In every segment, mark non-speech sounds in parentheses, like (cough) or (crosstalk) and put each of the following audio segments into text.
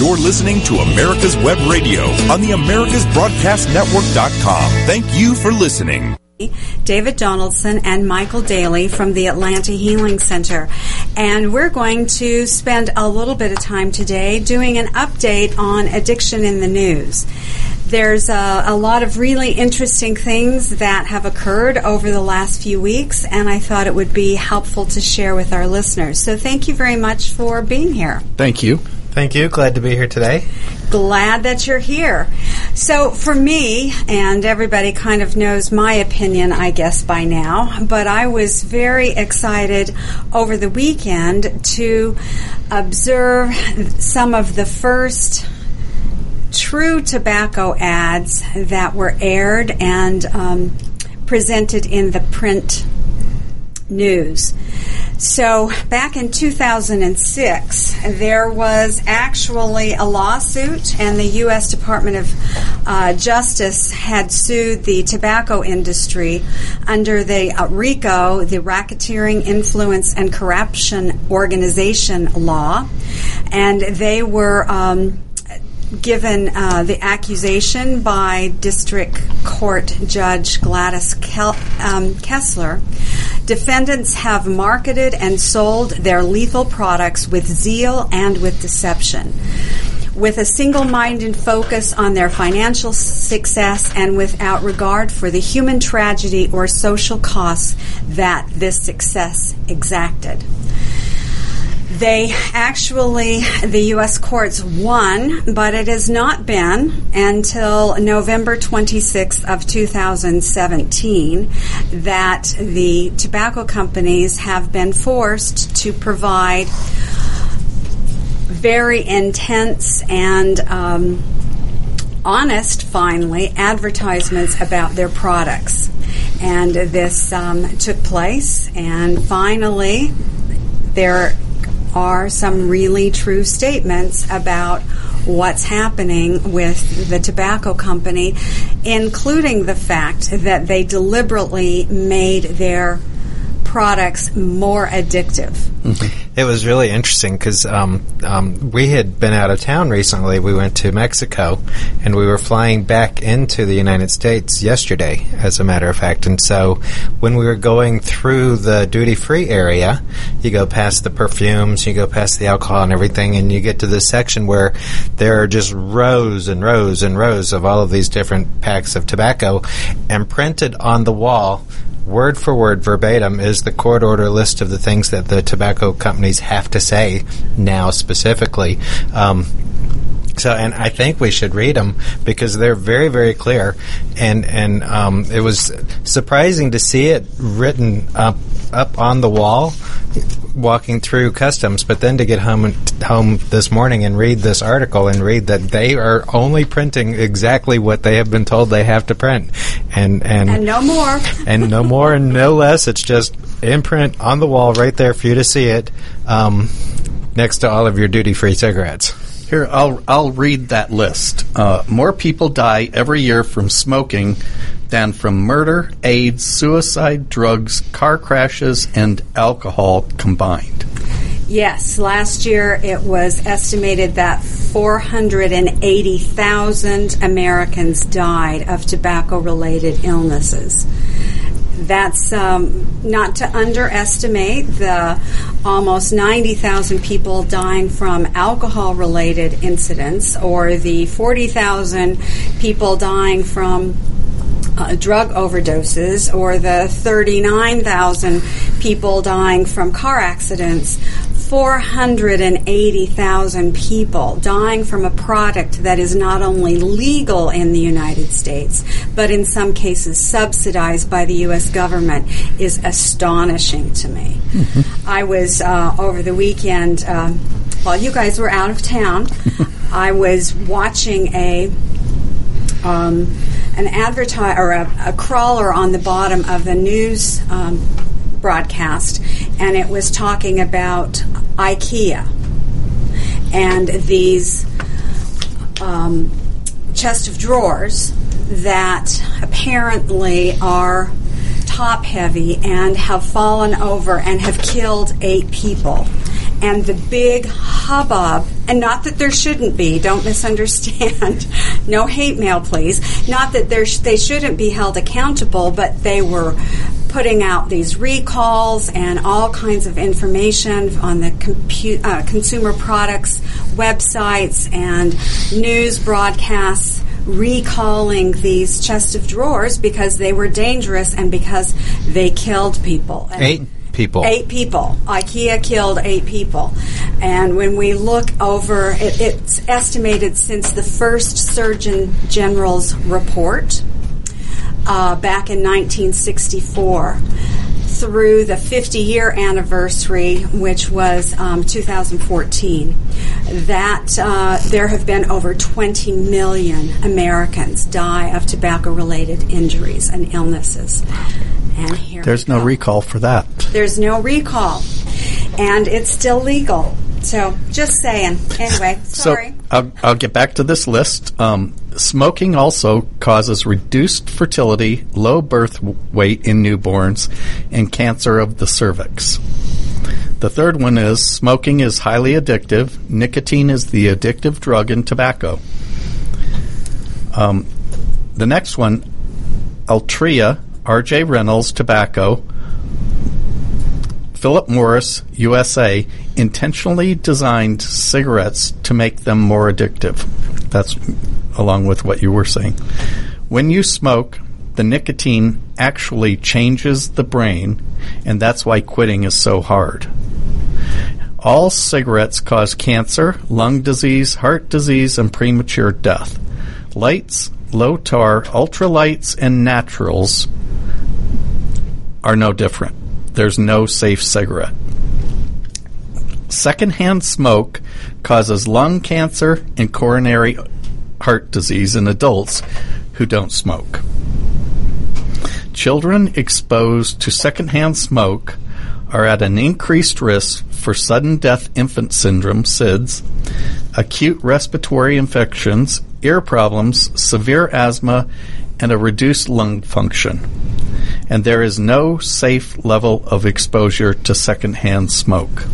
You're listening to America's Web Radio on the AmericasBroadcastNetwork.com. Thank you for listening. David Donaldson and Michael Daly from the Atlanta Healing Center. And we're going to spend a little bit of time today doing an update on addiction in the news. There's a, a, lot of really interesting things that have occurred over the last few weeks, and I thought it would be helpful to share with our listeners. So thank you very much for being here. Thank you. Thank you. Glad to be here today. Glad that you're here. So, for me, and everybody kind of knows my opinion, I guess, by now, but I was very excited over the weekend to observe some of the first true tobacco ads that were aired and um, presented in the print news. So, back in 2006, there was actually a lawsuit, and the U.S. Department of uh, Justice had sued the tobacco industry under the uh, RICO, the Racketeering, Influence, and Corruption Organization Law, and they were. Um, given uh, the accusation by District Court Judge Gladys Kel- um, Kessler, defendants have marketed and sold their lethal products with zeal and with deception. With a single minded focus on their financial success and without regard for the human tragedy or social costs that this success exacted. They actually, the U.S. courts won, but it has not been until November 26th of 2017 that the tobacco companies have been forced to provide very intense and um, honest, finally, advertisements about their products. And this um, took place, and finally, there are some really true statements about what's happening with the tobacco company, including the fact that they deliberately made their products more addictive. It was really interesting because um, um, we had been out of town recently. We went to Mexico and we were flying back into the United States yesterday, as a matter of fact. And so when we were going through the duty free area, you go past the perfumes, you go past the alcohol and everything, and you get to this section where there are just rows and rows and rows of all of these different packs of tobacco, and printed on the wall word for word, verbatim, is the court order list of the things that the tobacco companies have to say now specifically. Um, so, and I think we should read them because they're very, very clear, and and um, it was surprising to see it written up up on the wall, walking through customs. But then to get home home this morning and read this article and read that they are only printing exactly what they have been told they have to print, and and and no more, (laughs) and no more and no less. It's just imprint on the wall right there for you to see it, um, next to all of your duty free cigarettes. Here, I'll I'll read that list. Uh, more people die every year from smoking than from murder, AIDS, suicide, drugs, car crashes, and alcohol combined. Yes, last year it was estimated that 480,000 Americans died of tobacco related illnesses that's um, not to underestimate the almost 90,000 people dying from alcohol related incidents or the 40,000 people dying from uh, drug overdoses or the 39,000 people dying from car accidents 480,000 people dying from a product that is not only legal in the United States, but in some cases subsidized by the U.S. government is astonishing to me. Mm-hmm. I was uh, over the weekend, uh, while you guys were out of town, (laughs) I was watching a. Um, an advertise or a, a, crawler on the bottom of the news um, broadcast, and it was talking about IKEA and these um, chest of drawers that apparently are top heavy and have fallen over and have killed eight people. And the big hubbub And not that there shouldn't be, don't misunderstand. (laughs) no hate mail, please. Not that sh- they shouldn't be held accountable, but they were putting out these recalls and all kinds of information on the compu- uh, consumer products websites and news broadcasts recalling these chest of drawers because they were dangerous and because they killed people. And Eight people. Eight people. IKEA killed eight people. And when we look over, it, it's estimated since the first Surgeon General's report uh, back in 1964 through the 50 year anniversary, which was um, 2014, that uh, there have been over 20 million Americans die of tobacco related injuries and illnesses. And here There's no go. recall for that. There's no recall, and it's still legal. So, just saying. Anyway, sorry. So I'll, I'll get back to this list. Um, smoking also causes reduced fertility, low birth weight in newborns, and cancer of the cervix. The third one is smoking is highly addictive. Nicotine is the addictive drug in tobacco. Um, the next one, Altria, R.J. Reynolds Tobacco, Philip Morris, USA, intentionally designed cigarettes to make them more addictive. That's along with what you were saying. When you smoke, the nicotine actually changes the brain, and that's why quitting is so hard. All cigarettes cause cancer, lung disease, heart disease, and premature death. Lights, low tar, ultralights, and naturals are no different. There's no safe cigarette. Secondhand smoke causes lung cancer and coronary heart disease in adults who don't smoke. Children exposed to secondhand smoke are at an increased risk for sudden death infant syndrome, SIDS, acute respiratory infections, ear problems, severe asthma, and a reduced lung function. And there is no safe level of exposure to secondhand smoke.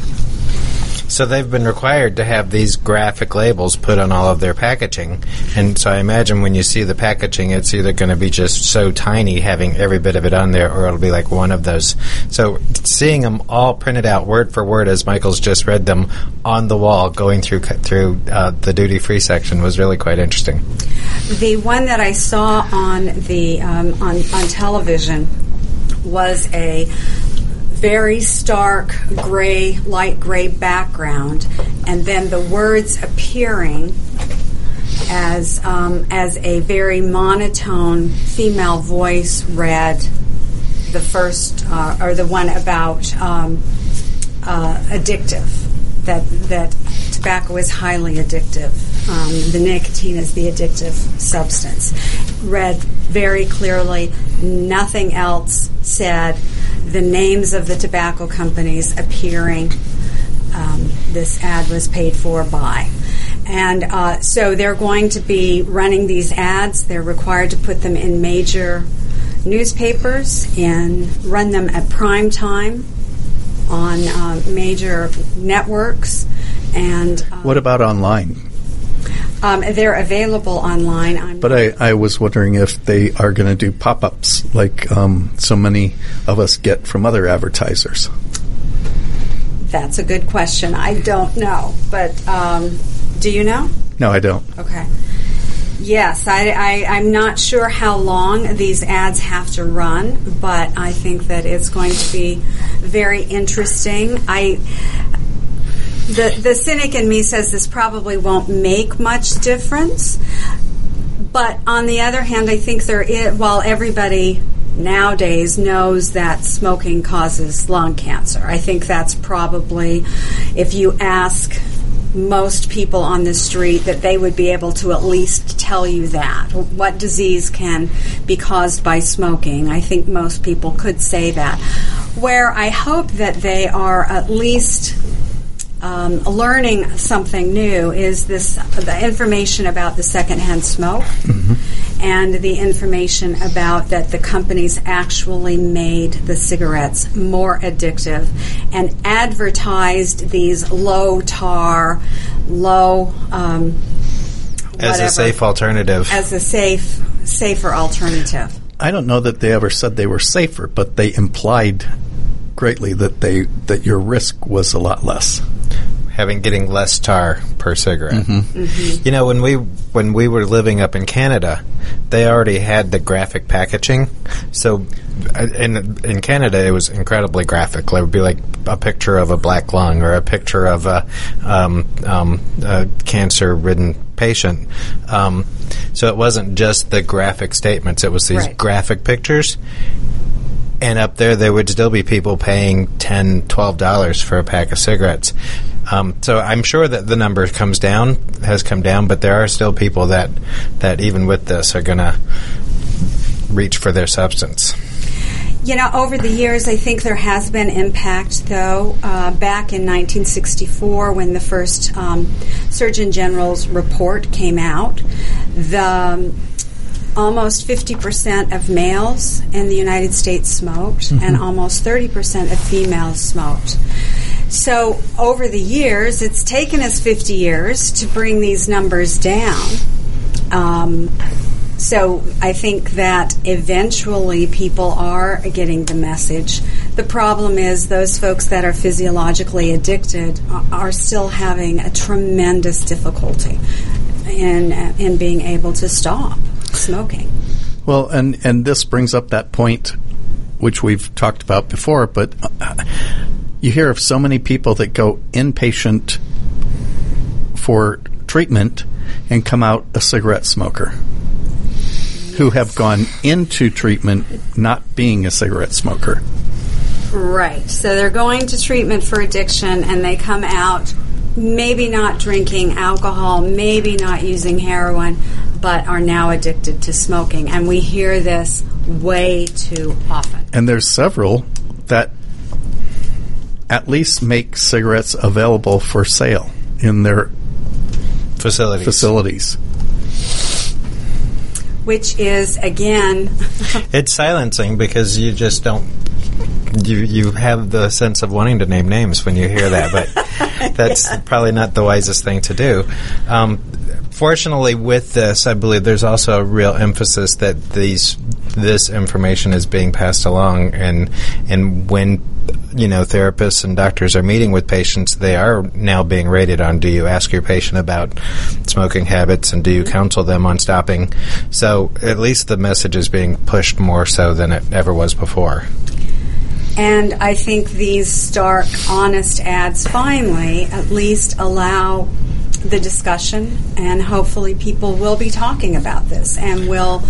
So they've been required to have these graphic labels put on all of their packaging. And so I imagine when you see the packaging, it's either going to be just so tiny having every bit of it on there, or it'll be like one of those. So seeing them all printed out word for word as Michael's just read them on the wall going through through uh, the duty free section was really quite interesting. The one that I saw on the um, on on television was a very stark gray, light gray background, and then the words appearing as um, as a very monotone female voice read the first uh, or the one about um, uh, addictive that that tobacco is highly addictive. Um, the nicotine is the addictive substance. Read very clearly. Nothing else said. The names of the tobacco companies appearing. Um, this ad was paid for by. And uh, so they're going to be running these ads. They're required to put them in major newspapers and run them at prime time on uh, major networks. And um, What about online? um, they're available online. I'm But I, I was wondering if they are going to do pop ups like um, so many of us get from other advertisers. that's a good question. I don't know, but um, do you know? No, I don't. Okay. Yes, I, I, I'm not sure how long these ads have to run, but I think that it's going to be very interesting. I the the cynic in me says this probably won't make much difference, but on the other hand, I think there is, while everybody nowadays knows that smoking causes lung cancer, I think that's probably if you ask most people on the street that they would be able to at least tell you that. What disease can be caused by smoking? I think most people could say that. Where I hope that they are at least um, learning something new is this the information about the secondhand smoke and the information about that the companies actually made the cigarettes more addictive and advertised these low tar, low um, As a safe alternative. as a safe safer alternative. I don't know that they ever said they were safer, but they implied greatly that they that your risk was a lot less. Having getting less tar per cigarette. Mm-hmm. You know, when we when we were living up in Canada, they already had the graphic packaging. So, uh, in in Canada, it was incredibly graphic. It would be like a picture of a black lung or a picture of a, um, um, a cancer-ridden patient. Um, so it wasn't just the graphic statements; it was these Right. graphic pictures. And up there, there would still be people paying $10, $12 for a pack of cigarettes. Um, so I'm sure that the number comes down, has come down, but there are still people that, that even with this are going to reach for their substance. You know, over the years, I think there has been impact, though. Uh, back in 1964, when the first um, Surgeon General's report came out, the um, almost 50% of males in the United States smoked, and almost 30% of females smoked. So, over the years, it's taken us 50 years to bring these numbers down. Um, so I think that eventually people are getting the message. The problem is those folks that are physiologically addicted are- still having a tremendous difficulty in in being able to stop smoking. Well, and and this brings up that point which we've talked about before, but uh, you hear of so many people that go inpatient for treatment and come out a cigarette smoker who have gone into treatment not being a cigarette smoker. Right. So they're going to treatment for addiction and they come out maybe not drinking alcohol, maybe not using heroin, but are now addicted to smoking. And we hear this way too often. And there's several that at least make cigarettes available for sale in their Facilities. facilities. Which is, again, (laughs) It's silencing because you just don't. You you have the sense of wanting to name names when you hear that, but (laughs) that's probably not the wisest thing to do. Um, fortunately, with this, I believe there's also a real emphasis that these this information is being passed along, and and when you know therapists and doctors are meeting with patients, they are now being rated on: do you ask your patient about smoking habits, and do you counsel them on stopping? So at least the message is being pushed more so than it ever was before. and I think these stark, honest ads finally at least allow the discussion, and hopefully people will be talking about this and will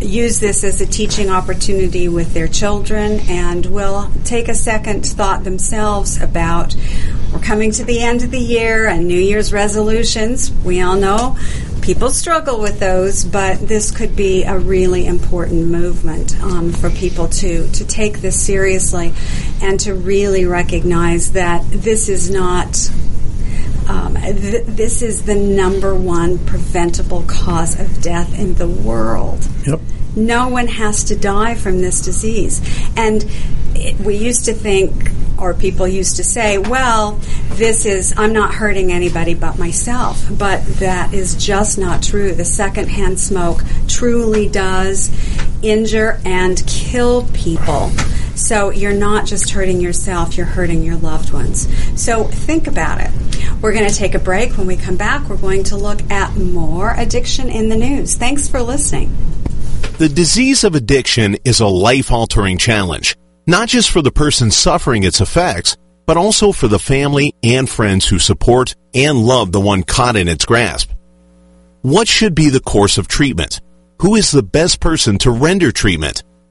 use this as a teaching opportunity with their children and will take a second thought themselves about we're coming to the end of the year and New Year's resolutions. We all know people struggle with those, but this could be a really important movement um, for people to, to take this seriously and to really recognize that this is not um, th- this is the number one preventable cause of death in the world. Yep. No one has to die from this disease. And it, we used to think, or people used to say, well, this is, I'm not hurting anybody but myself. But that is just not true. The secondhand smoke truly does injure and kill people. So you're not just hurting yourself, you're hurting your loved ones. So think about it. We're going to take a break. When we come back, we're going to look at more addiction in the news. Thanks for listening. The disease of addiction is a life altering challenge, not just for the person suffering its effects, but also for the family and friends who support and love the one caught in its grasp. What should be the course of treatment? Who is the best person to render treatment?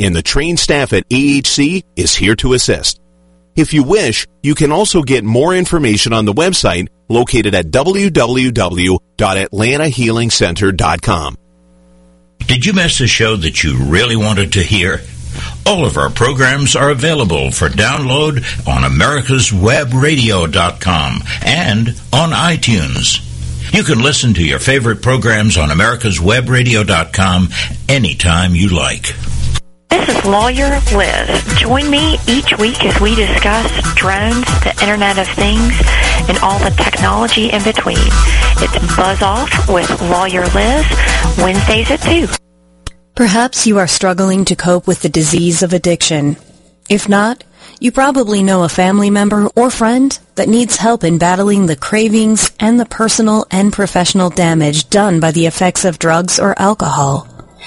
and the trained staff at AHC is here to assist. If you wish, you can also get more information on the website located at www.atlantahealingcenter.com. Did you miss a show that you really wanted to hear? All of our programs are available for download on americaswebradio.com and on iTunes. You can listen to your favorite programs on americaswebradio.com anytime you like. This is Lawyer Liz. Join me each week as we discuss drones, the Internet of Things, and all the technology in between. It's Buzz Off with Lawyer Liz, Wednesdays at 2. Perhaps you are struggling to cope with the disease of addiction. If not, you probably know a family member or friend that needs help in battling the cravings and the personal and professional damage done by the effects of drugs or alcohol.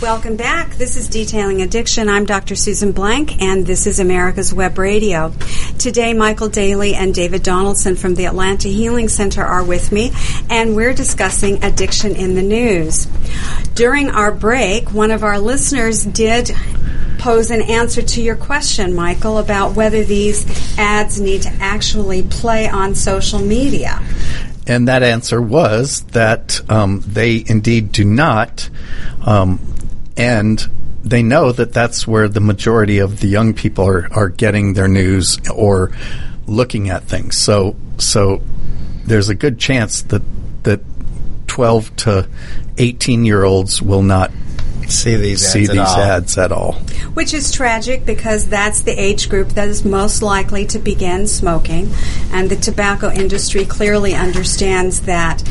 Welcome back. This is Detailing Addiction. I'm Dr. Susan Blank, and this is America's Web Radio. Today, Michael Daly and David Donaldson from the Atlanta Healing Center are with me, and we're discussing addiction in the news. During our break, one of our listeners did pose an answer to your question, Michael, about whether these ads need to actually play on social media. And that answer was that um, they indeed do not. Um, and they know that that's where the majority of the young people are, are getting their news or looking at things. So so there's a good chance that that 12 to 18 year olds will not See these ads see at these all. ads at all. Which is tragic because that's the age group that is most likely to begin smoking. And the tobacco industry clearly understands that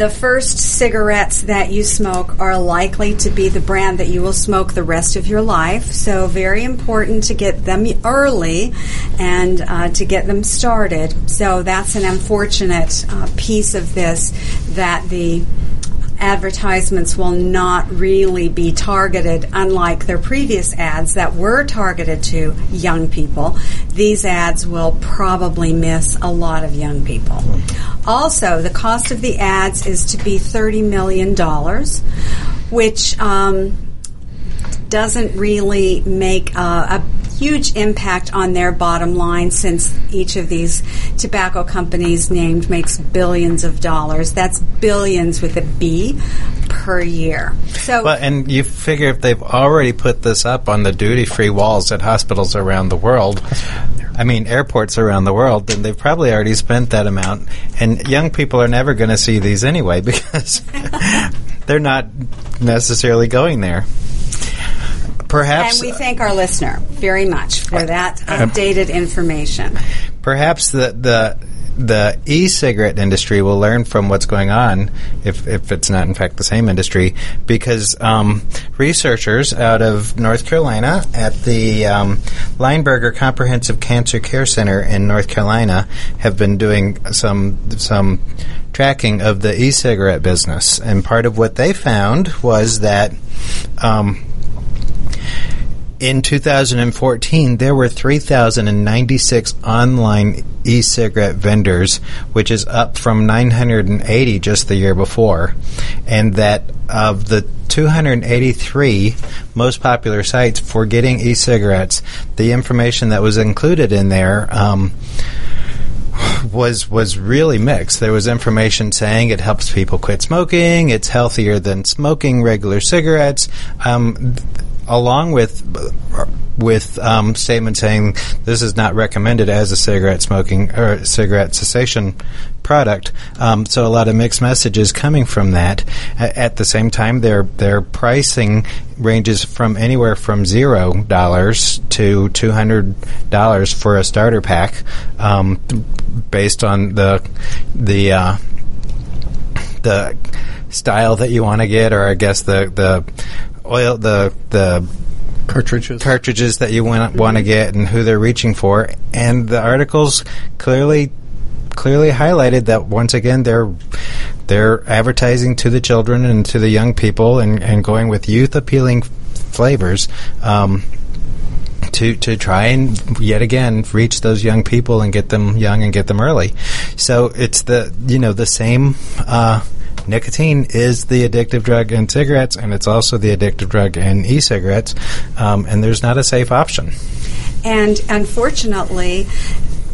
the first cigarettes that you smoke are likely to be the brand that you will smoke the rest of your life. So, very important to get them early and uh, to get them started. So, that's an unfortunate uh, piece of this that the advertisements will not really be targeted, unlike their previous ads that were targeted to young people. These ads will probably miss a lot of young people. Also, the cost of the ads is to be $30 million, which um, doesn't really make a, a huge impact on their bottom line since each of these tobacco companies named makes billions of dollars. That's billions with a B per year. So Well, and you figure if they've already put this up on the duty-free walls at hospitals around the world, I mean airports around the world, then they've probably already spent that amount. And young people are never going to see these anyway (laughs) because (laughs) they're not necessarily going going there. Perhaps and we thank our listener very much for that updated information. perhaps the the the e-cigarette industry will learn from what's going on, if, if it's not in fact the same industry, because um, researchers out of North Carolina at the um, Lineberger Comprehensive Cancer Care Center in North Carolina have been doing some some tracking of the e-cigarette business, and part of what they found was that. Um, in 2014, there were 3,096 online e-cigarette vendors, which is up from 980 just the year before. And that of the 283 most popular sites for getting e-cigarettes, the information that was included in there um, was was really mixed. There was information saying it helps people quit smoking. It's healthier than smoking regular cigarettes. Um, along with with um, statements saying this is not recommended as a cigarette smoking or cigarette cessation product. Um, so a lot of mixed messages coming from that. At the same time, their their pricing ranges from anywhere from zero dollars to two hundred dollars for a starter pack, um, based on the the uh, the style that you want to get, or I guess the the oil the the cartridges cartridges that you want want to get and who they're reaching for. And the articles clearly clearly highlighted that once again they're they're advertising to the children and to the young people and, and going with youth appealing flavors. Um, to to try and yet again reach those young people and get them young and get them early. So it's the you know the same. Uh, nicotine is the addictive drug in cigarettes, and it's also the addictive drug in e-cigarettes. Um, and there's not a safe option. And unfortunately,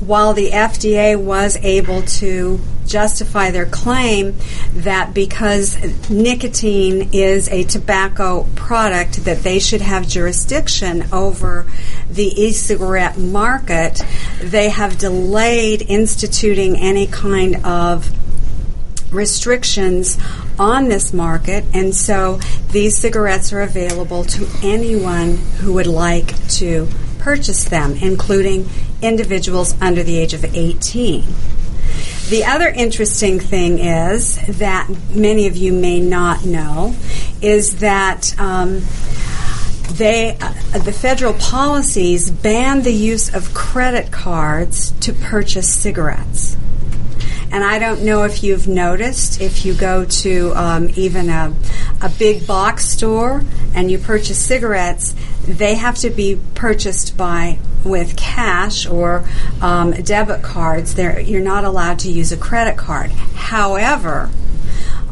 while the FDA was able to justify their claim that because nicotine is a tobacco product that they should have jurisdiction over the e-cigarette market, they have delayed instituting any kind of restrictions on this market, and so these cigarettes are available to anyone who would like to purchase them, including individuals under the age of 18. The other interesting thing is that many of you may not know is that um, they uh, the federal policies ban the use of credit cards to purchase cigarettes. And I don't know if you've noticed, if you go to um, even a, a big box store and you purchase cigarettes, they have to be purchased by with cash or um, debit cards. They're, you're not allowed to use a credit card. However,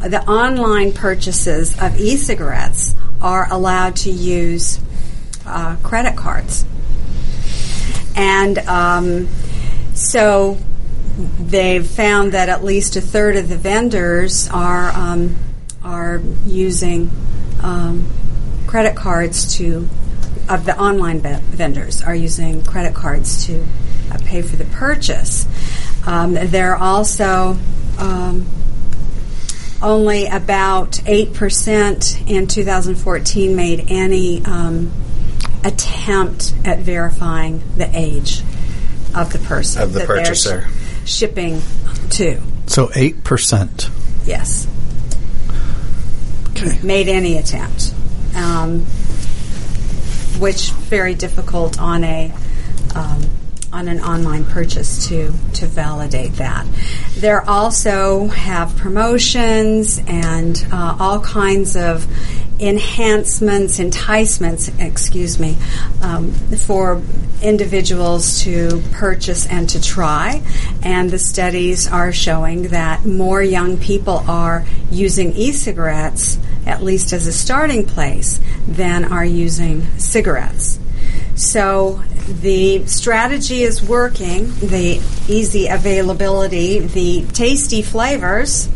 the online purchases of e-cigarettes are allowed to use uh, credit cards, and um, so they've found that at least a third of the vendors are um, are using um, credit cards to of the online be- vendors are using credit cards to uh, pay for the purchase. Um, they're also um, only about 8% in 2014 made any um, attempt at verifying the age of the person Of the purchaser. Sh- shipping to. So eight percent. Yes. Okay. Made any attempt, um, which very difficult on a um, on an online purchase to to validate that. There also have promotions and uh, all kinds of enhancements, enticements, excuse me, um, for individuals to purchase and to try. And the studies are showing that more young people are using e-cigarettes, at least as a starting place, than are using cigarettes. So the strategy is working, the easy availability, the tasty flavors,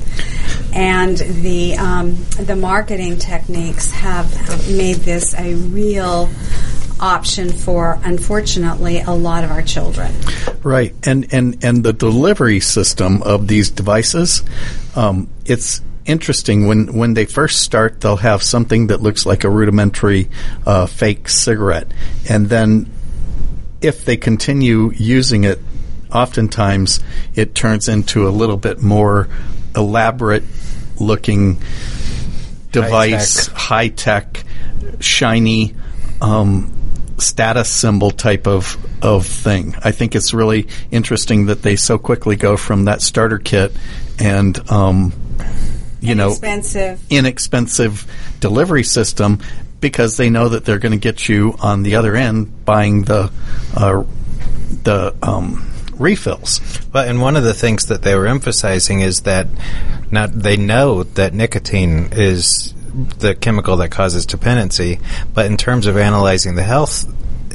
and the um, the marketing techniques have made this a real option for, unfortunately, a lot of our children. Right, and and and the delivery system of these devices, um, it's interesting when when they first start, they'll have something that looks like a rudimentary uh, fake cigarette, and then if they continue using it, oftentimes it turns into a little bit more elaborate looking device, high tech, shiny. Um, status symbol type of of thing. I think it's really interesting that they so quickly go from that starter kit and um, you know Expensive. inexpensive delivery system because they know that they're going to get you on the other end buying the uh, the um, refills. But and one of the things that they were emphasizing is that not they know that nicotine is the chemical that causes dependency, but in terms of analyzing the health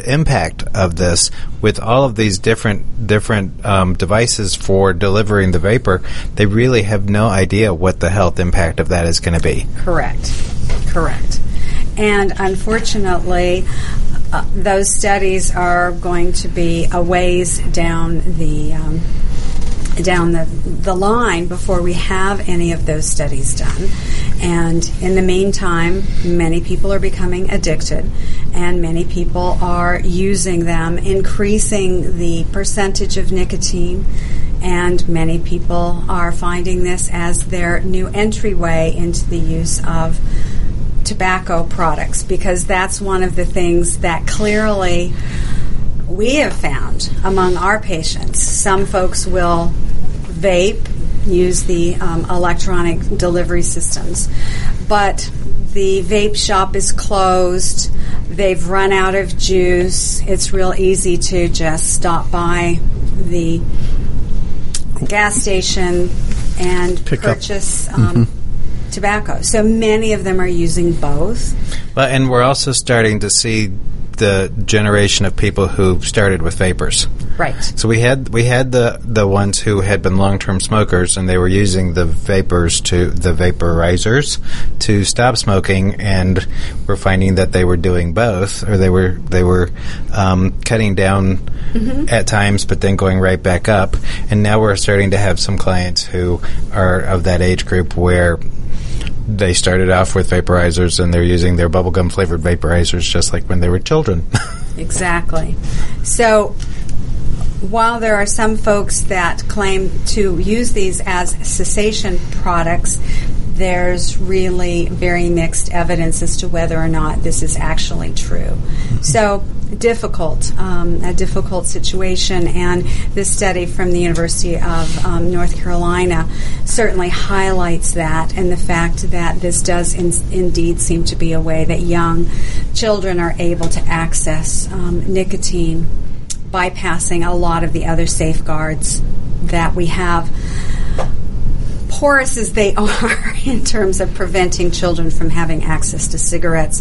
impact of this with all of these different different um, devices for delivering the vapor, they really have no idea what the health impact of that is going to be. Correct. Correct. And unfortunately, uh, those studies are going to be a ways down the um, down the, the line before we have any of those studies done. And in the meantime, many people are becoming addicted, and many people are using them, increasing the percentage of nicotine. And many people are finding this as their new entryway into the use of tobacco products because that's one of the things that clearly we have found among our patients. Some folks will vape, use the um, electronic delivery systems, but the vape shop is closed. They've run out of juice. It's real easy to just stop by the gas station and Pick purchase um, tobacco. So many of them are using both. But and we're also starting to see the generation of people who started with vapors. Right. So we had we had the the ones who had been long term smokers and they were using the vapors to the vaporizers to stop smoking, and we're finding that they were doing both, or they were they were um, cutting down at times, but then going right back up. And now we're starting to have some clients who are of that age group where they started off with vaporizers and they're using their bubblegum flavored vaporizers just like when they were children. (laughs) Exactly. So, while there are some folks that claim to use these as cessation products, there's really very mixed evidence as to whether or not this is actually true. So, difficult, um, a difficult situation, and this study from the University of um, North Carolina certainly highlights that and the fact that this does in, indeed seem to be a way that young children are able to access um, nicotine bypassing a lot of the other safeguards that we have porous as they (laughs) are in terms of preventing children from having access to cigarettes,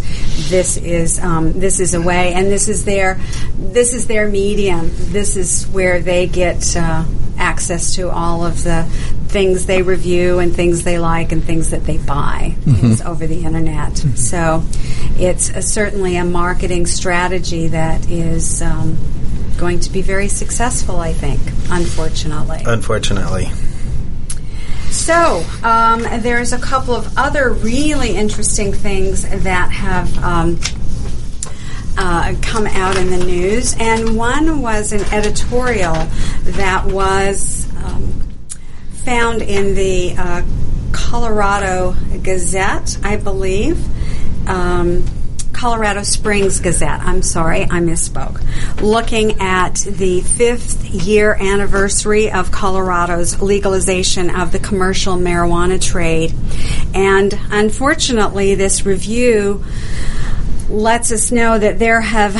this is um, this is a way, and this is their this is their medium. This is where they get uh, access to all of the things they review and things they like and things that they buy is over the internet. So it's a, certainly a marketing strategy that is. Um, Going to be very successful, I think, unfortunately. Unfortunately. So, um, there's a couple of other really interesting things that have um, uh, come out in the news, and one was an editorial that was um, found in the uh, Colorado Gazette, I believe. Um, Colorado Springs Gazette. I'm sorry, I misspoke. Looking at the fifth year anniversary of Colorado's legalization of the commercial marijuana trade. And unfortunately, this review lets us know that there have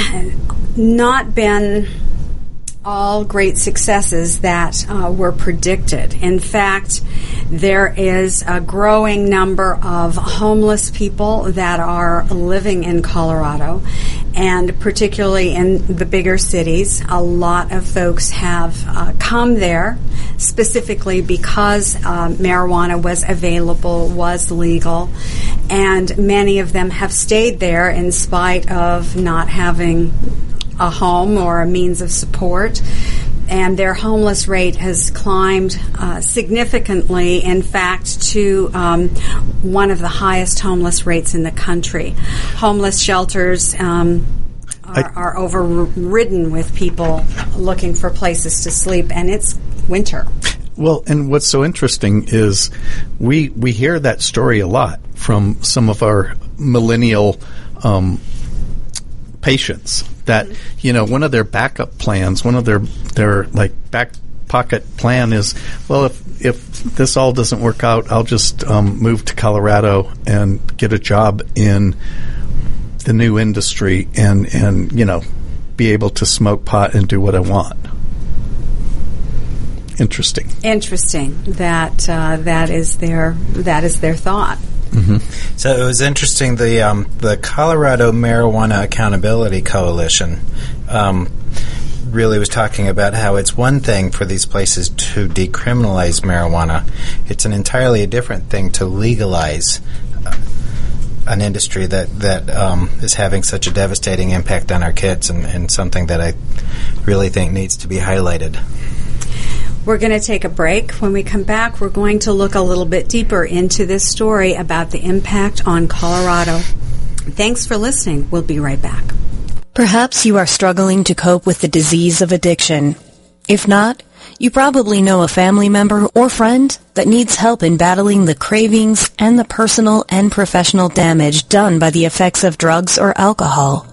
not been all great successes that uh, were predicted. In fact, there is a growing number of homeless people that are living in Colorado, and particularly in the bigger cities. A lot of folks have uh, come there specifically because uh, marijuana was available, was legal, and many of them have stayed there in spite of not having a home or a means of support. And their homeless rate has climbed uh, significantly, in fact, to um, one of the highest homeless rates in the country. Homeless shelters um, are, are overridden with people looking for places to sleep, and it's winter. Well, and what's so interesting is we we hear that story a lot from some of our millennial um, patients that you know one of their backup plans, one of their their like back pocket plan is well if if this all doesn't work out, I'll just um, move to Colorado and get a job in the new industry and and you know be able to smoke pot and do what I want. Interesting. Interesting that uh, that is their that is their thought. So it was interesting. The um, the Colorado Marijuana Accountability Coalition um, really was talking about how it's one thing for these places to decriminalize marijuana; it's an entirely different thing to legalize uh, an industry that that um, is having such a devastating impact on our kids, and, and something that I really think needs to be highlighted. We're going to take a break. When we come back, we're going to look a little bit deeper into this story about the impact on Colorado. Thanks for listening. We'll be right back. Perhaps you are struggling to cope with the disease of addiction. If not, you probably know a family member or friend that needs help in battling the cravings and the personal and professional damage done by the effects of drugs or alcohol.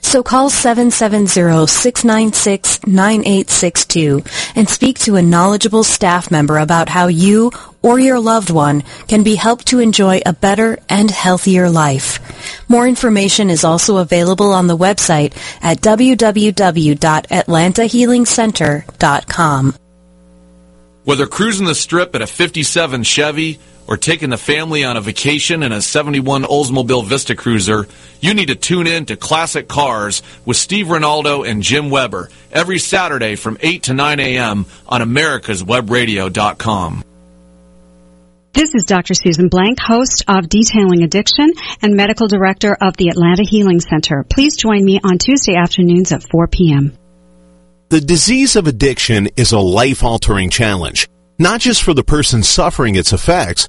So call 770-696-9862 and speak to a knowledgeable staff member about how you or your loved one can be helped to enjoy a better and healthier life. More information is also available on the website at www.atlantahealingcenter.com. Whether cruising the strip at a 57 Chevy or taking the family on a vacation in a 71 Oldsmobile Vista Cruiser, you need to tune in to Classic Cars with Steve Ronaldo and Jim Weber every Saturday from 8 to 9 a.m. on americaswebradio.com. This is Dr. Susan Blank, host of Detailing Addiction and medical director of the Atlanta Healing Center. Please join me on Tuesday afternoons at 4 p.m. The disease of addiction is a life-altering challenge, not just for the person suffering its effects,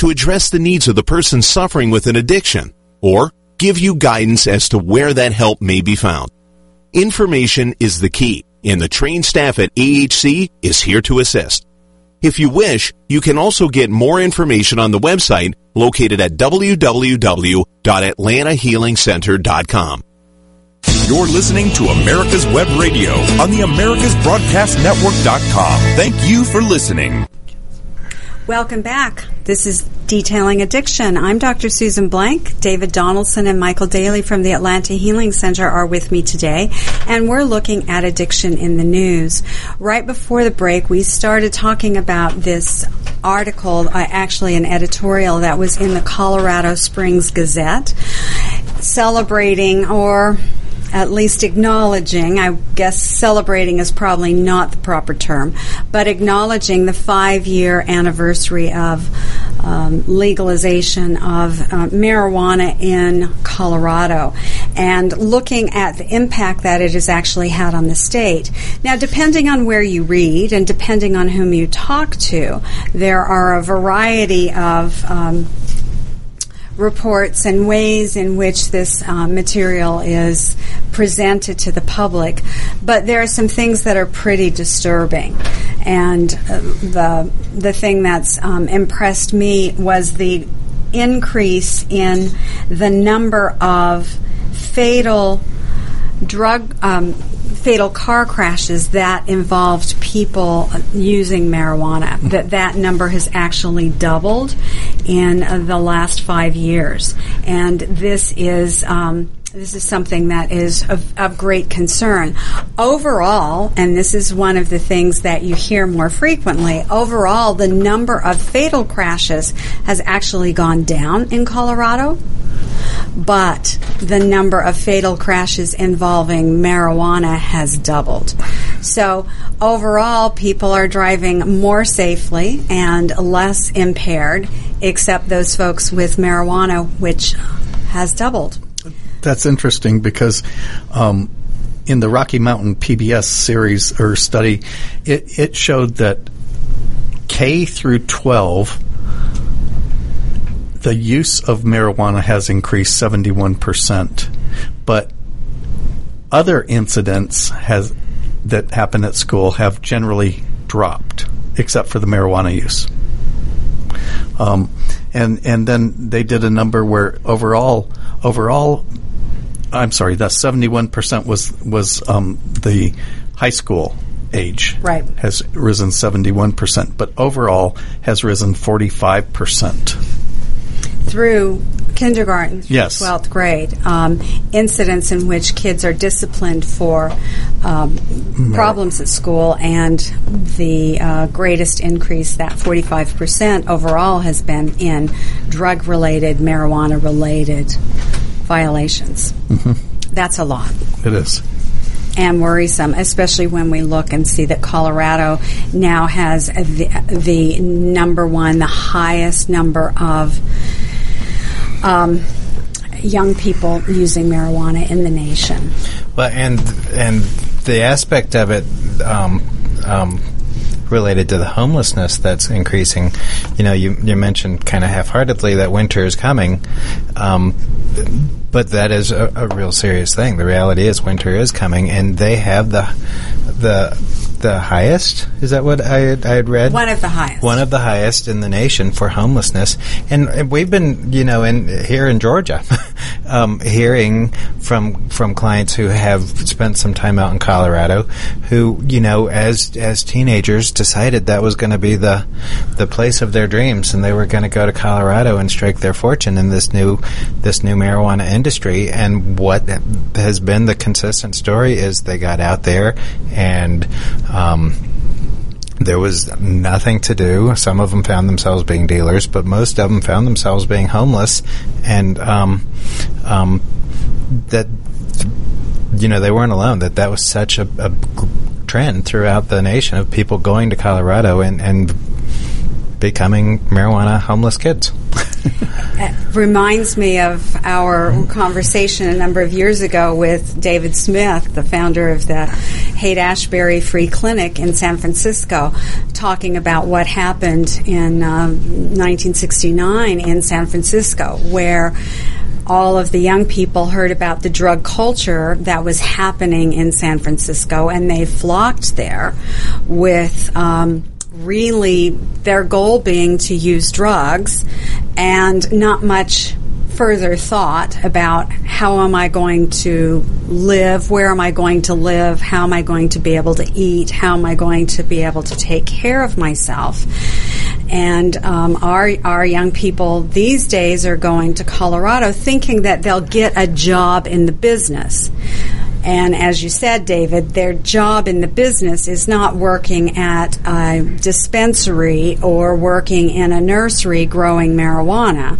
to address the needs of the person suffering with an addiction or give you guidance as to where that help may be found. Information is the key and the trained staff at AHC is here to assist. If you wish, you can also get more information on the website located at www.atlantahealingcenter.com. You're listening to America's Web Radio on the AmericasBroadcastNetwork.com. Thank you for listening. Welcome back. This is Detailing Addiction. I'm Dr. Susan Blank. David Donaldson and Michael Daly from the Atlanta Healing Center are with me today, and we're looking at addiction in the news. Right before the break, we started talking about this article, uh, actually an editorial that was in the Colorado Springs Gazette, celebrating or at least acknowledging, I guess celebrating is probably not the proper term, but acknowledging the five year anniversary of um, legalization of uh, marijuana in Colorado and looking at the impact that it has actually had on the state. Now, depending on where you read and depending on whom you talk to, there are a variety of um, reports and ways in which this um, material is presented to the public. But there are some things that are pretty disturbing. And uh, the, the thing that's um, impressed me was the increase in the number of fatal drug um, fatal car crashes that involved people using marijuana. That that number has actually doubled in uh, the last five years, and this is. Um, this is something that is of, of, great concern. Overall, and this is one of the things that you hear more frequently, overall, the number of fatal crashes has actually gone down in Colorado but the number of fatal crashes involving marijuana has doubled. So overall, people are driving more safely and less impaired, except those folks with marijuana, which has doubled. That's interesting because um, in the Rocky Mountain PBS series or study, it, it showed that K through 12 the use of marijuana has increased 71%, but other incidents has that happen at school have generally dropped, except for the marijuana use. Um, and and then they did a number where overall overall, I'm sorry, that 71 percent was was um, the high school age Right. has risen 71 percent, but overall has risen 45 percent. through kindergarten through Yes. 12th grade um, incidents in which kids are disciplined for um, problems at school and the uh, greatest increase that 45% overall has been in drug related marijuana related violations that's a lot It is. and worrisome, especially when we look and see that Colorado now has the, the number one, the highest number of um, young people using marijuana in the nation. Well, and and the aspect of it um, um, related to the homelessness that's increasing. You know, you you mentioned kind of half-heartedly that winter is coming, um, but that is a, a real serious thing. The reality is winter is coming, and they have the the the highest. Is that what I had, I had read? One of the highest. One of the highest in the nation for homelessness, and, and we've been, you know, in here in Georgia, (laughs) um, hearing from from clients who have spent some time out in Colorado, who, you know, as as teenagers decided that was going to be the the place of their dreams, and they were going to go to Colorado and strike their fortune in this new this new marijuana industry. And what has been the consistent story is they got out there and. Um, there was nothing to do. Some of them found themselves being dealers, but most of them found themselves being homeless, and um, um, that you know they weren't alone. That that was such a trend throughout the nation of people going to Colorado and and becoming marijuana homeless kids. (laughs) It reminds me of our conversation a number of years ago with David Smith, the founder of the Haight Ashbury Free Clinic in San Francisco, talking about what happened in um, 1969 in San Francisco, where all of the young people heard about the drug culture that was happening in San Francisco, and they flocked there with. Um, really their goal being to use drugs and not much further thought about how am I going to live, where am I going to live, how am I going to be able to eat, how am I going to be able to take care of myself. And um, our our young people these days are going to Colorado thinking that they'll get a job in the business. And as you said, David, their job in the business is not working at a dispensary or working in a nursery growing marijuana.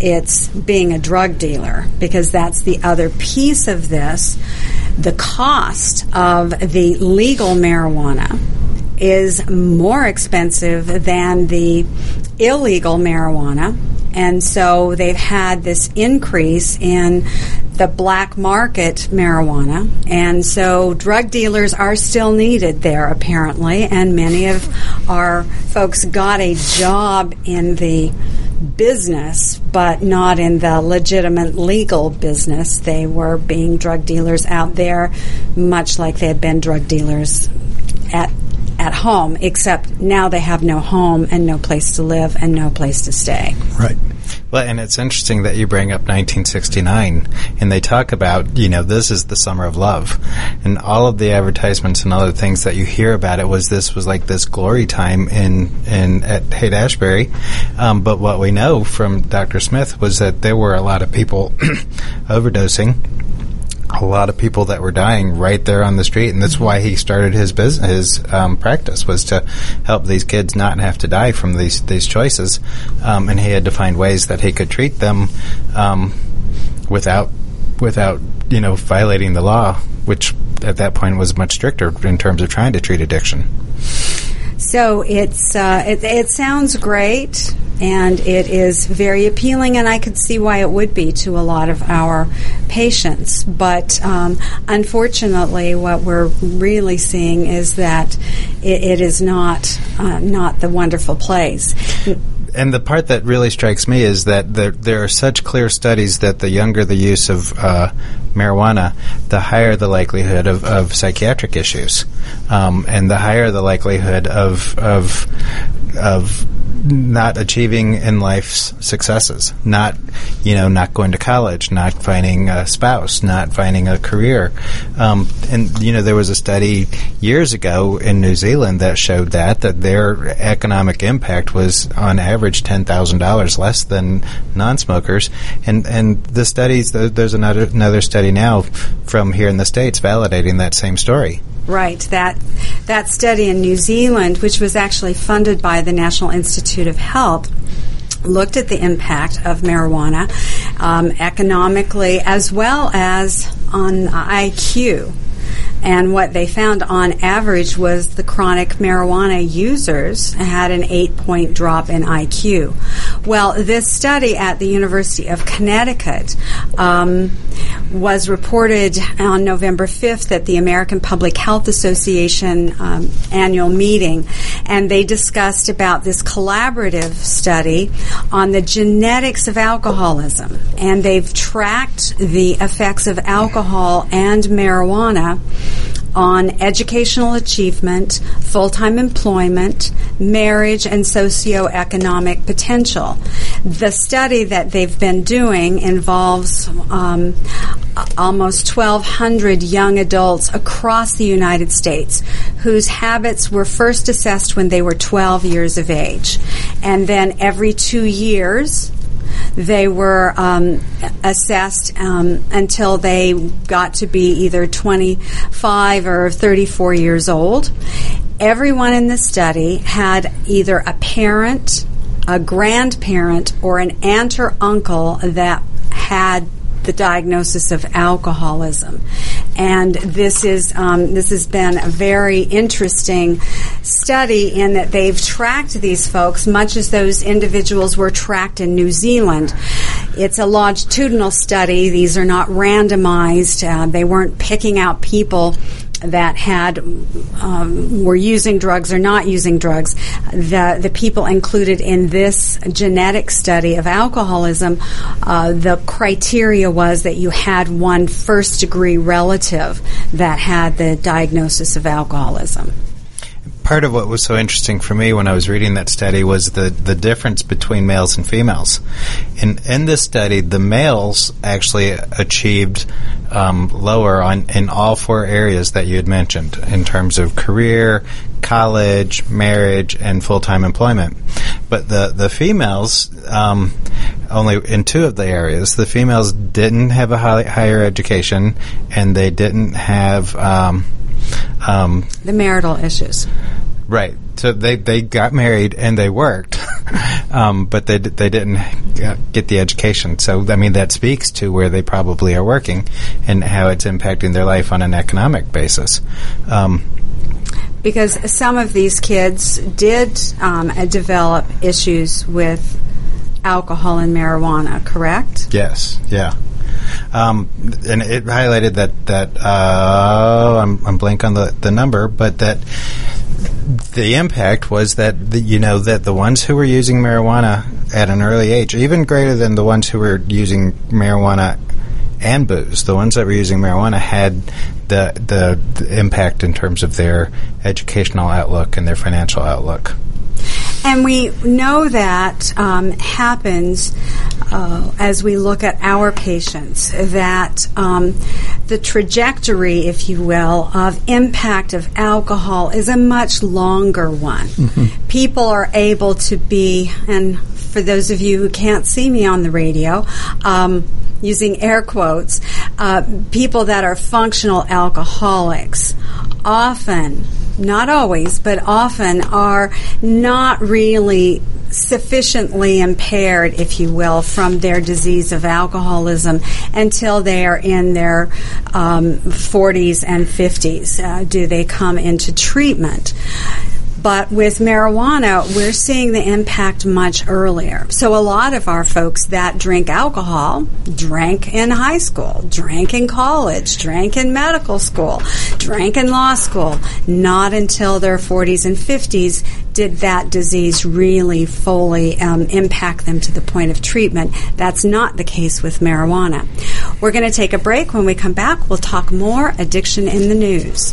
It's being a drug dealer because that's the other piece of this. The cost of the legal marijuana is more expensive than the illegal marijuana. And so they've had this increase in the black market marijuana. And so drug dealers are still needed there, apparently. And many of our folks got a job in the business, but not in the legitimate legal business. They were being drug dealers out there, much like they had been drug dealers at at home, except now they have no home and no place to live and no place to stay. Right. Well, and it's interesting that you bring up 1969, and they talk about, you know, this is the summer of love, and all of the advertisements and other things that you hear about it was this was like this glory time in in at Haight Ashbury. Um, but what we know from Dr. Smith was that there were a lot of people (clears throat) overdosing a lot of people that were dying right there on the street, and that's why he started his business, his um, practice was to help these kids not have to die from these these choices, um, and he had to find ways that he could treat them um, without without you know violating the law, which at that point was much stricter in terms of trying to treat addiction. So it's uh, it, it sounds great, and it is very appealing, and I could see why it would be to a lot of our patients. But um, unfortunately, what we're really seeing is that it, it is not uh, not the wonderful place. and the part that really strikes me is that there, there are such clear studies that the younger the use of uh, marijuana, the higher the likelihood of, of psychiatric issues, um, and the higher the likelihood of of of not achieving in life's successes, not you know not going to college, not finding a spouse, not finding a career, um, and you know there was a study years ago in New Zealand that showed that that their economic impact was on average ten thousand dollars less than non-smokers, and and the studies there's another another study now from here in the states validating that same story. Right. That that study in New Zealand, which was actually funded by the National Institute of Health, looked at the impact of marijuana um, economically as well as on IQ. And what they found on average was the chronic marijuana users had an eight point drop in IQ. Well, this study at the University of Connecticut um, was reported on November 5th at the American Public Health Association um, annual meeting, and they discussed about this collaborative study on the genetics of alcoholism. And they've tracked the effects of alcohol and marijuana on educational achievement, full time employment, marriage, and socioeconomic potential. The study that they've been doing involves um, almost 1,200 young adults across the United States whose habits were first assessed when they were 12 years of age. And then every two years, they were um, assessed um, until they got to be either 25 or 34 years old. Everyone in the study had either a parent, a grandparent, or an aunt or uncle that had the diagnosis of alcoholism. And this is um, this has been a very interesting study in that they've tracked these folks, much as those individuals were tracked in New Zealand. It's a longitudinal study; these are not randomized. Uh, they weren't picking out people that had um, were using drugs or not using drugs. The the people included in this genetic study of alcoholism, uh, the criteria was that you had one first degree relative that had the diagnosis of alcoholism part of what was so interesting for me when I was reading that study was the, the difference between males and females. In in this study, the males actually achieved um, lower on in all four areas that you had mentioned in terms of career, college, marriage, and full time employment. But the the females. Um, only in two of the areas, the females didn't have a high, higher education, and they didn't have um, um, the marital issues. Right. So they, they got married and they worked, (laughs) um, but they they didn't get the education. So I mean that speaks to where they probably are working and how it's impacting their life on an economic basis. Um, because some of these kids did um, develop issues with alcohol and marijuana, correct? Yes. Yeah. Um, and it highlighted that that uh, I'm, I'm blank on the, the number, but that the impact was that the, you know that the ones who were using marijuana at an early age, even greater than the ones who were using marijuana and booze, the ones that were using marijuana had the, the, the impact in terms of their educational outlook and their financial outlook. And we know that um, happens uh, as we look at our patients, that um, the trajectory, if you will, of impact of alcohol is a much longer one. Mm-hmm. People are able to be, and for those of you who can't see me on the radio, um, using air quotes, uh, people that are functional alcoholics often not always, but often are not really sufficiently impaired, if you will, from their disease of alcoholism until they are in their um, 40s and 50s. Uh, do they come into treatment? But with marijuana, we're seeing the impact much earlier. So a lot of our folks that drink alcohol drank in high school, drank in college, drank in medical school, drank in law school. Not until their 40s and 50s did that disease really fully um, impact them to the point of treatment. That's not the case with marijuana. We're going to take a break. When we come back, we'll talk more addiction in the news.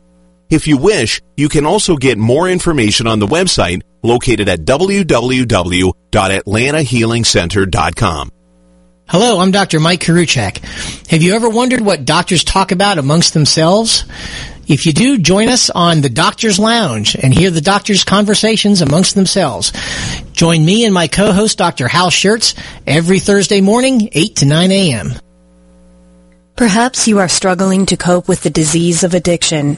If you wish, you can also get more information on the website located at www.atlantahealingcenter.com. Hello, I'm Dr. Mike Karuchak. Have you ever wondered what doctors talk about amongst themselves? If you do, join us on the Doctor's Lounge and hear the doctors' conversations amongst themselves. Join me and my co-host, Dr. Hal Schertz, every Thursday morning, 8 to 9 a.m. Perhaps you are struggling to cope with the disease of addiction.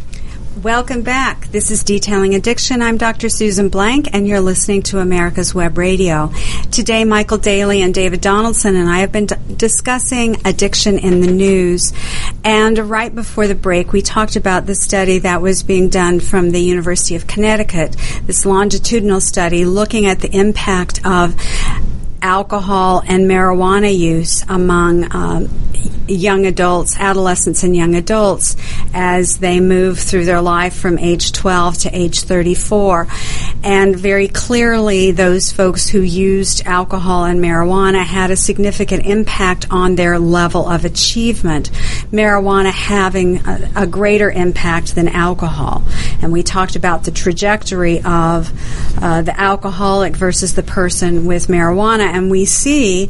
Welcome back. This is Detailing Addiction. I'm Dr. Susan Blank, and you're listening to America's Web Radio. Today, Michael Daly and David Donaldson and I have been d- discussing addiction in the news. And right before the break, we talked about the study that was being done from the University of Connecticut, this longitudinal study looking at the impact of alcohol and marijuana use among um, young adults, adolescents, and young adults as they move through their life from age 12 to age 34. And very clearly, those folks who used alcohol and marijuana had a significant impact on their level of achievement. Marijuana having a, a greater impact than alcohol. And we talked about the trajectory of uh, the alcoholic versus the person with marijuana, and we see.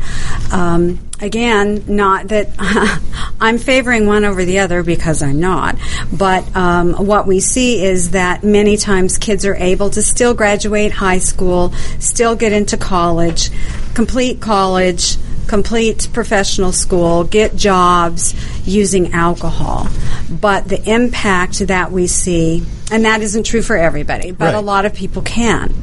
Um, again, not that (laughs) I'm favoring one over the other because I'm not, but um, what we see is that many times kids are able to still graduate high school, still get into college, complete college, complete professional school, get jobs using alcohol. But the impact that we see, and that isn't true for everybody, but Right. a lot of people can.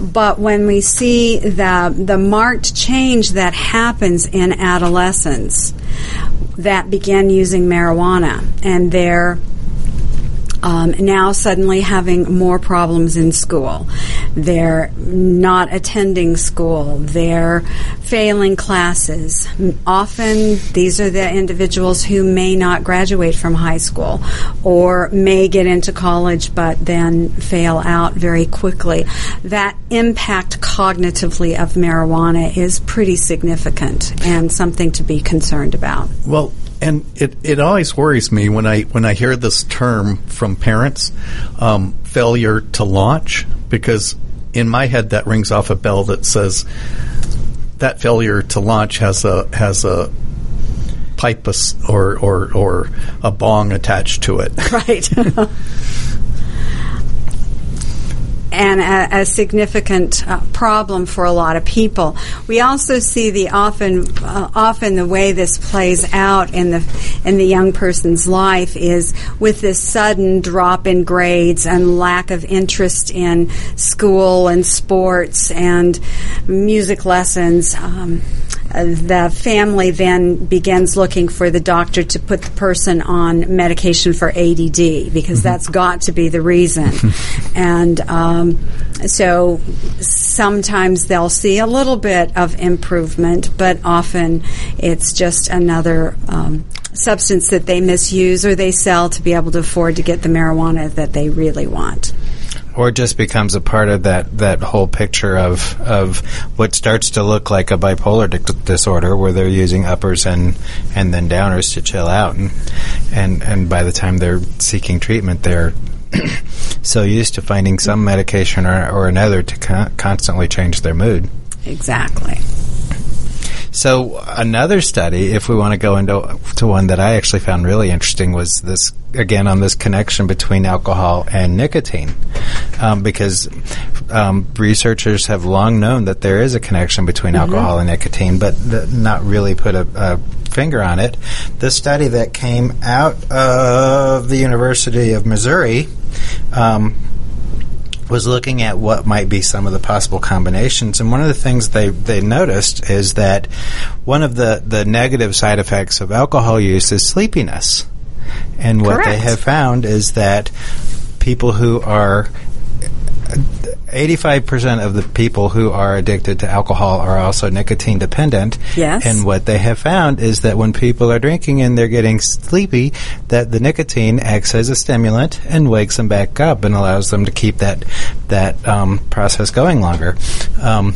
But when we see the the marked change that happens in adolescents that begin using marijuana and they're um, now suddenly having more problems in school. They're not attending school. They're failing classes. Often these are the individuals who may not graduate from high school or may get into college but then fail out very quickly. That impact cognitively of marijuana is pretty significant and something to be concerned about. Well, and it, it always worries me when I when I hear this term from parents, um, failure to launch, because in my head that rings off a bell that says that failure to launch has a has a pipe or, or, or a bong attached to it. (laughs) Right. (laughs) and a, a significant uh, problem for a lot of people. We also see the often uh, often the way this plays out in the in the young person's life is with this sudden drop in grades and lack of interest in school and sports and music lessons. Um, the family then begins looking for the doctor to put the person on medication for ADD because that's got to be the reason. (laughs) and um, so sometimes they'll see a little bit of improvement, but often it's just another. Um, substance that they misuse or they sell to be able to afford to get the marijuana that they really want or just becomes a part of that, that whole picture of of what starts to look like a bipolar di- disorder, where they're using uppers and and then downers to chill out, and and and by the time they're seeking treatment, they're (clears throat) so used to finding some medication or, or another to con- constantly change their mood. Exactly. So another study, if we want to go into to one that I actually found really interesting, was this again on this connection between alcohol and nicotine, um, because um, researchers have long known that there is a connection between Mhm. alcohol and nicotine, but th- not really put a, a finger on it. The study that came out of the University of Missouri. Um, was looking at what might be some of the possible combinations, and one of the things they, they noticed is that one of the, the negative side effects of alcohol use is sleepiness. And what they have found is that people who are 85% of the people who are addicted to alcohol are also nicotine dependent. Yes. And what they have found is that when people are drinking and they're getting sleepy, that the nicotine acts as a stimulant and wakes them back up and allows them to keep that that um, process going longer. Um,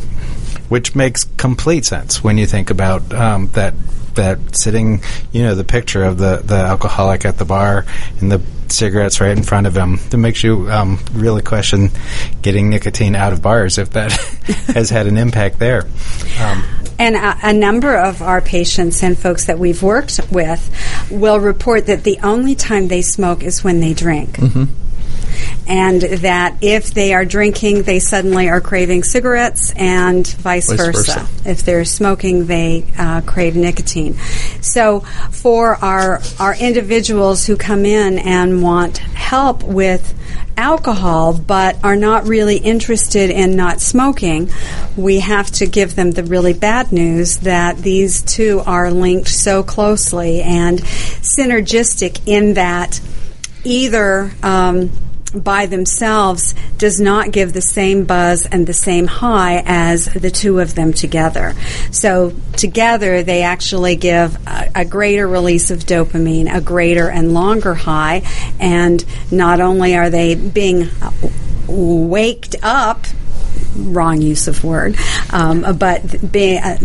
which makes complete sense when you think about um, that that sitting, you know, the picture of the, the alcoholic at the bar and the cigarettes right in front of him. That makes you um, really question getting nicotine out of bars if that (laughs) has had an impact there. Um, And a, a number of our patients and folks that we've worked with will report that the only time they smoke is when they drink. And that if they are drinking, they suddenly are craving cigarettes, and vice, Vice versa. versa. If they're smoking, they uh, crave nicotine. So, for our our individuals who come in and want help with alcohol but are not really interested in not smoking, we have to give them the really bad news that these two are linked so closely and synergistic in that either um, by themselves does not give the same buzz and the same high as the two of them together. So together they actually give a, a greater release of dopamine, a greater and longer high, and not only are they being uh, waked up wrong use of word, um, but being uh,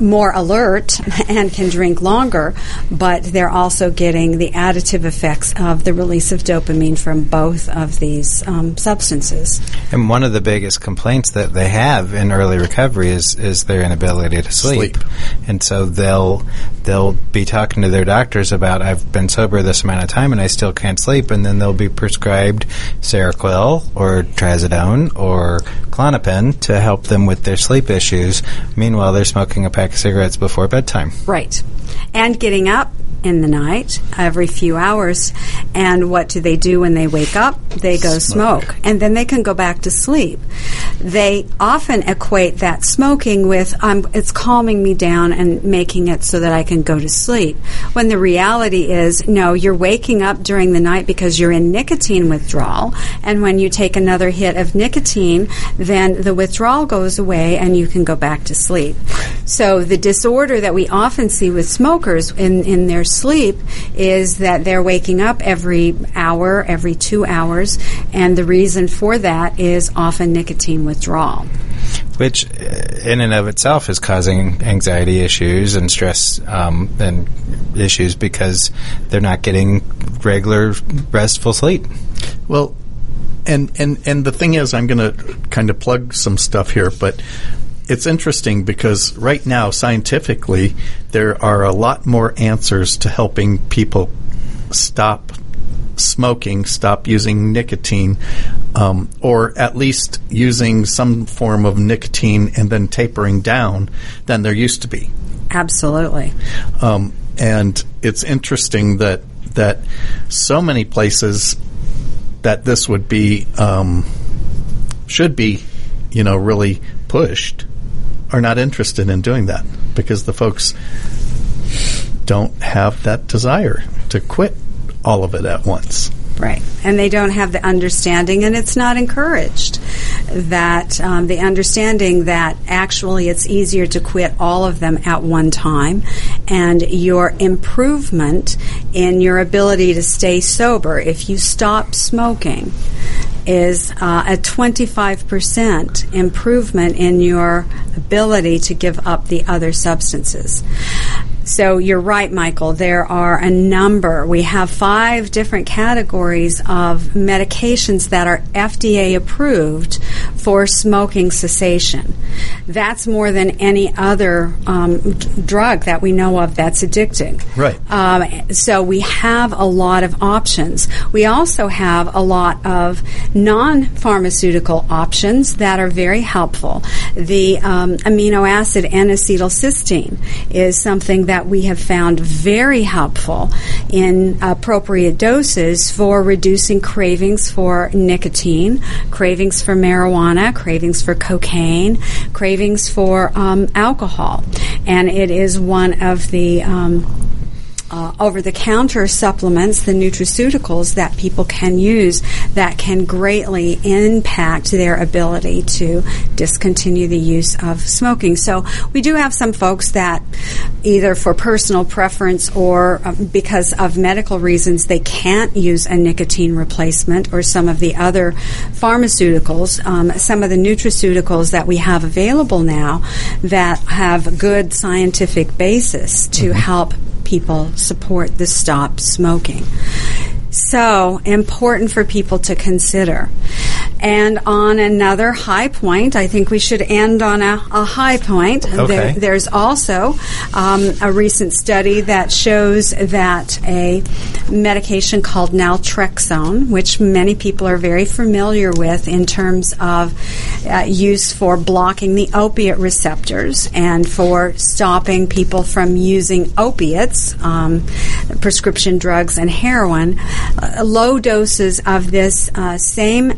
more alert and can drink longer, but they're also getting the additive effects of the release of dopamine from both of these um, substances. And one of the biggest complaints that they have in early recovery is is their inability to sleep. And so they'll they'll be talking to their doctors about I've been sober this amount of time and I still can't sleep and then they'll be prescribed Seroquel or Trazodone or Klonopin to help them with their sleep issues. Meanwhile, they're smoking a pack of cigarettes before bedtime. Right. And getting up in the night every few hours. And what do they do when they wake up? They go smoke. And then they can go back to sleep. They often equate that smoking with um, it's calming me down and making it so that I can go to sleep. When the reality is, no, you're waking up during the night because you're in nicotine withdrawal. And when you take another hit of nicotine, then the withdrawal goes away and you can go back to sleep. So the disorder that we often see with smokers in, in their sleep is that they're waking up every hour, every two hours, and the reason for that is often nicotine withdrawal. which uh, in and of itself is causing anxiety issues and stress um, and issues because they're not getting regular restful sleep. Well, and and and the thing is, I'm going to kind of plug some stuff here, but it's interesting because right now, scientifically, there are a lot more answers to helping people stop smoking, stop using nicotine, um, or at least using some form of nicotine and then tapering down than there used to be. Absolutely. Um, and it's interesting that that so many places that this would be um, should be, you know, really pushed are not interested in doing that because the folks don't have that desire to quit all of it at once. Right. And they don't have the understanding, and it's not encouraged that um, the understanding that actually it's easier to quit all of them at one time, and your improvement in your ability to stay sober if you stop smoking is uh, a 25% improvement in your ability to give up the other substances. So you're right, Michael. There are a number. We have five different categories of medications that are FDA approved for smoking cessation. That's more than any other um, drug that we know of that's addicting. Right. Um, so we have a lot of options. We also have a lot of non-pharmaceutical options that are very helpful. The um, amino acid N-acetylcysteine is something that we have found very helpful in appropriate doses for reducing cravings for nicotine, cravings for marijuana, cravings for cocaine, cravings for um, alcohol, and it is one of the um, uh, over the counter supplements, the nutraceuticals that people can use that can greatly impact their ability to discontinue the use of smoking. So we do have some folks that either for personal preference or uh, because of medical reasons they can't use a nicotine replacement or some of the other pharmaceuticals, um, some of the nutraceuticals that we have available now that have good scientific basis to help people support the stop smoking. So important for people to consider. And on another high point, I think we should end on a, a high point. Okay. There, there's also um, a recent study that shows that a medication called naltrexone, which many people are very familiar with in terms of uh, use for blocking the opiate receptors and for stopping people from using opiates, um, prescription drugs, and heroin. Uh, low doses of this uh, same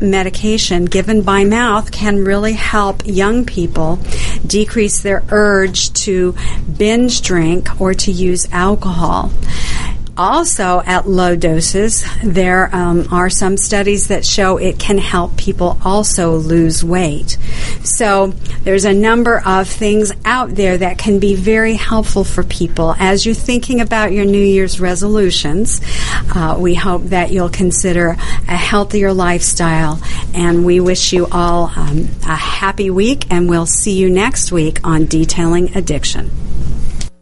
given by mouth can really help young people decrease their urge to binge drink or to use alcohol. Also, at low doses, there um, are some studies that show it can help people also lose weight. So, there's a number of things out there that can be very helpful for people. As you're thinking about your New Year's resolutions, uh, we hope that you'll consider a healthier lifestyle. And we wish you all um, a happy week, and we'll see you next week on Detailing Addiction.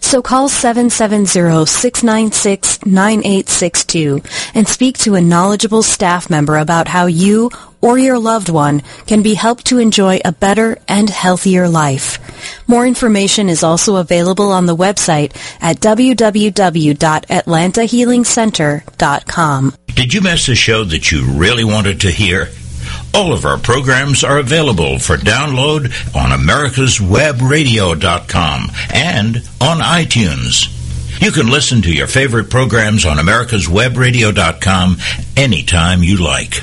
So call 770-696-9862 and speak to a knowledgeable staff member about how you or your loved one can be helped to enjoy a better and healthier life. More information is also available on the website at www.atlantahealingcenter.com. Did you miss a show that you really wanted to hear? All of our programs are available for download on americaswebradio.com and on iTunes. You can listen to your favorite programs on americaswebradio.com anytime you like.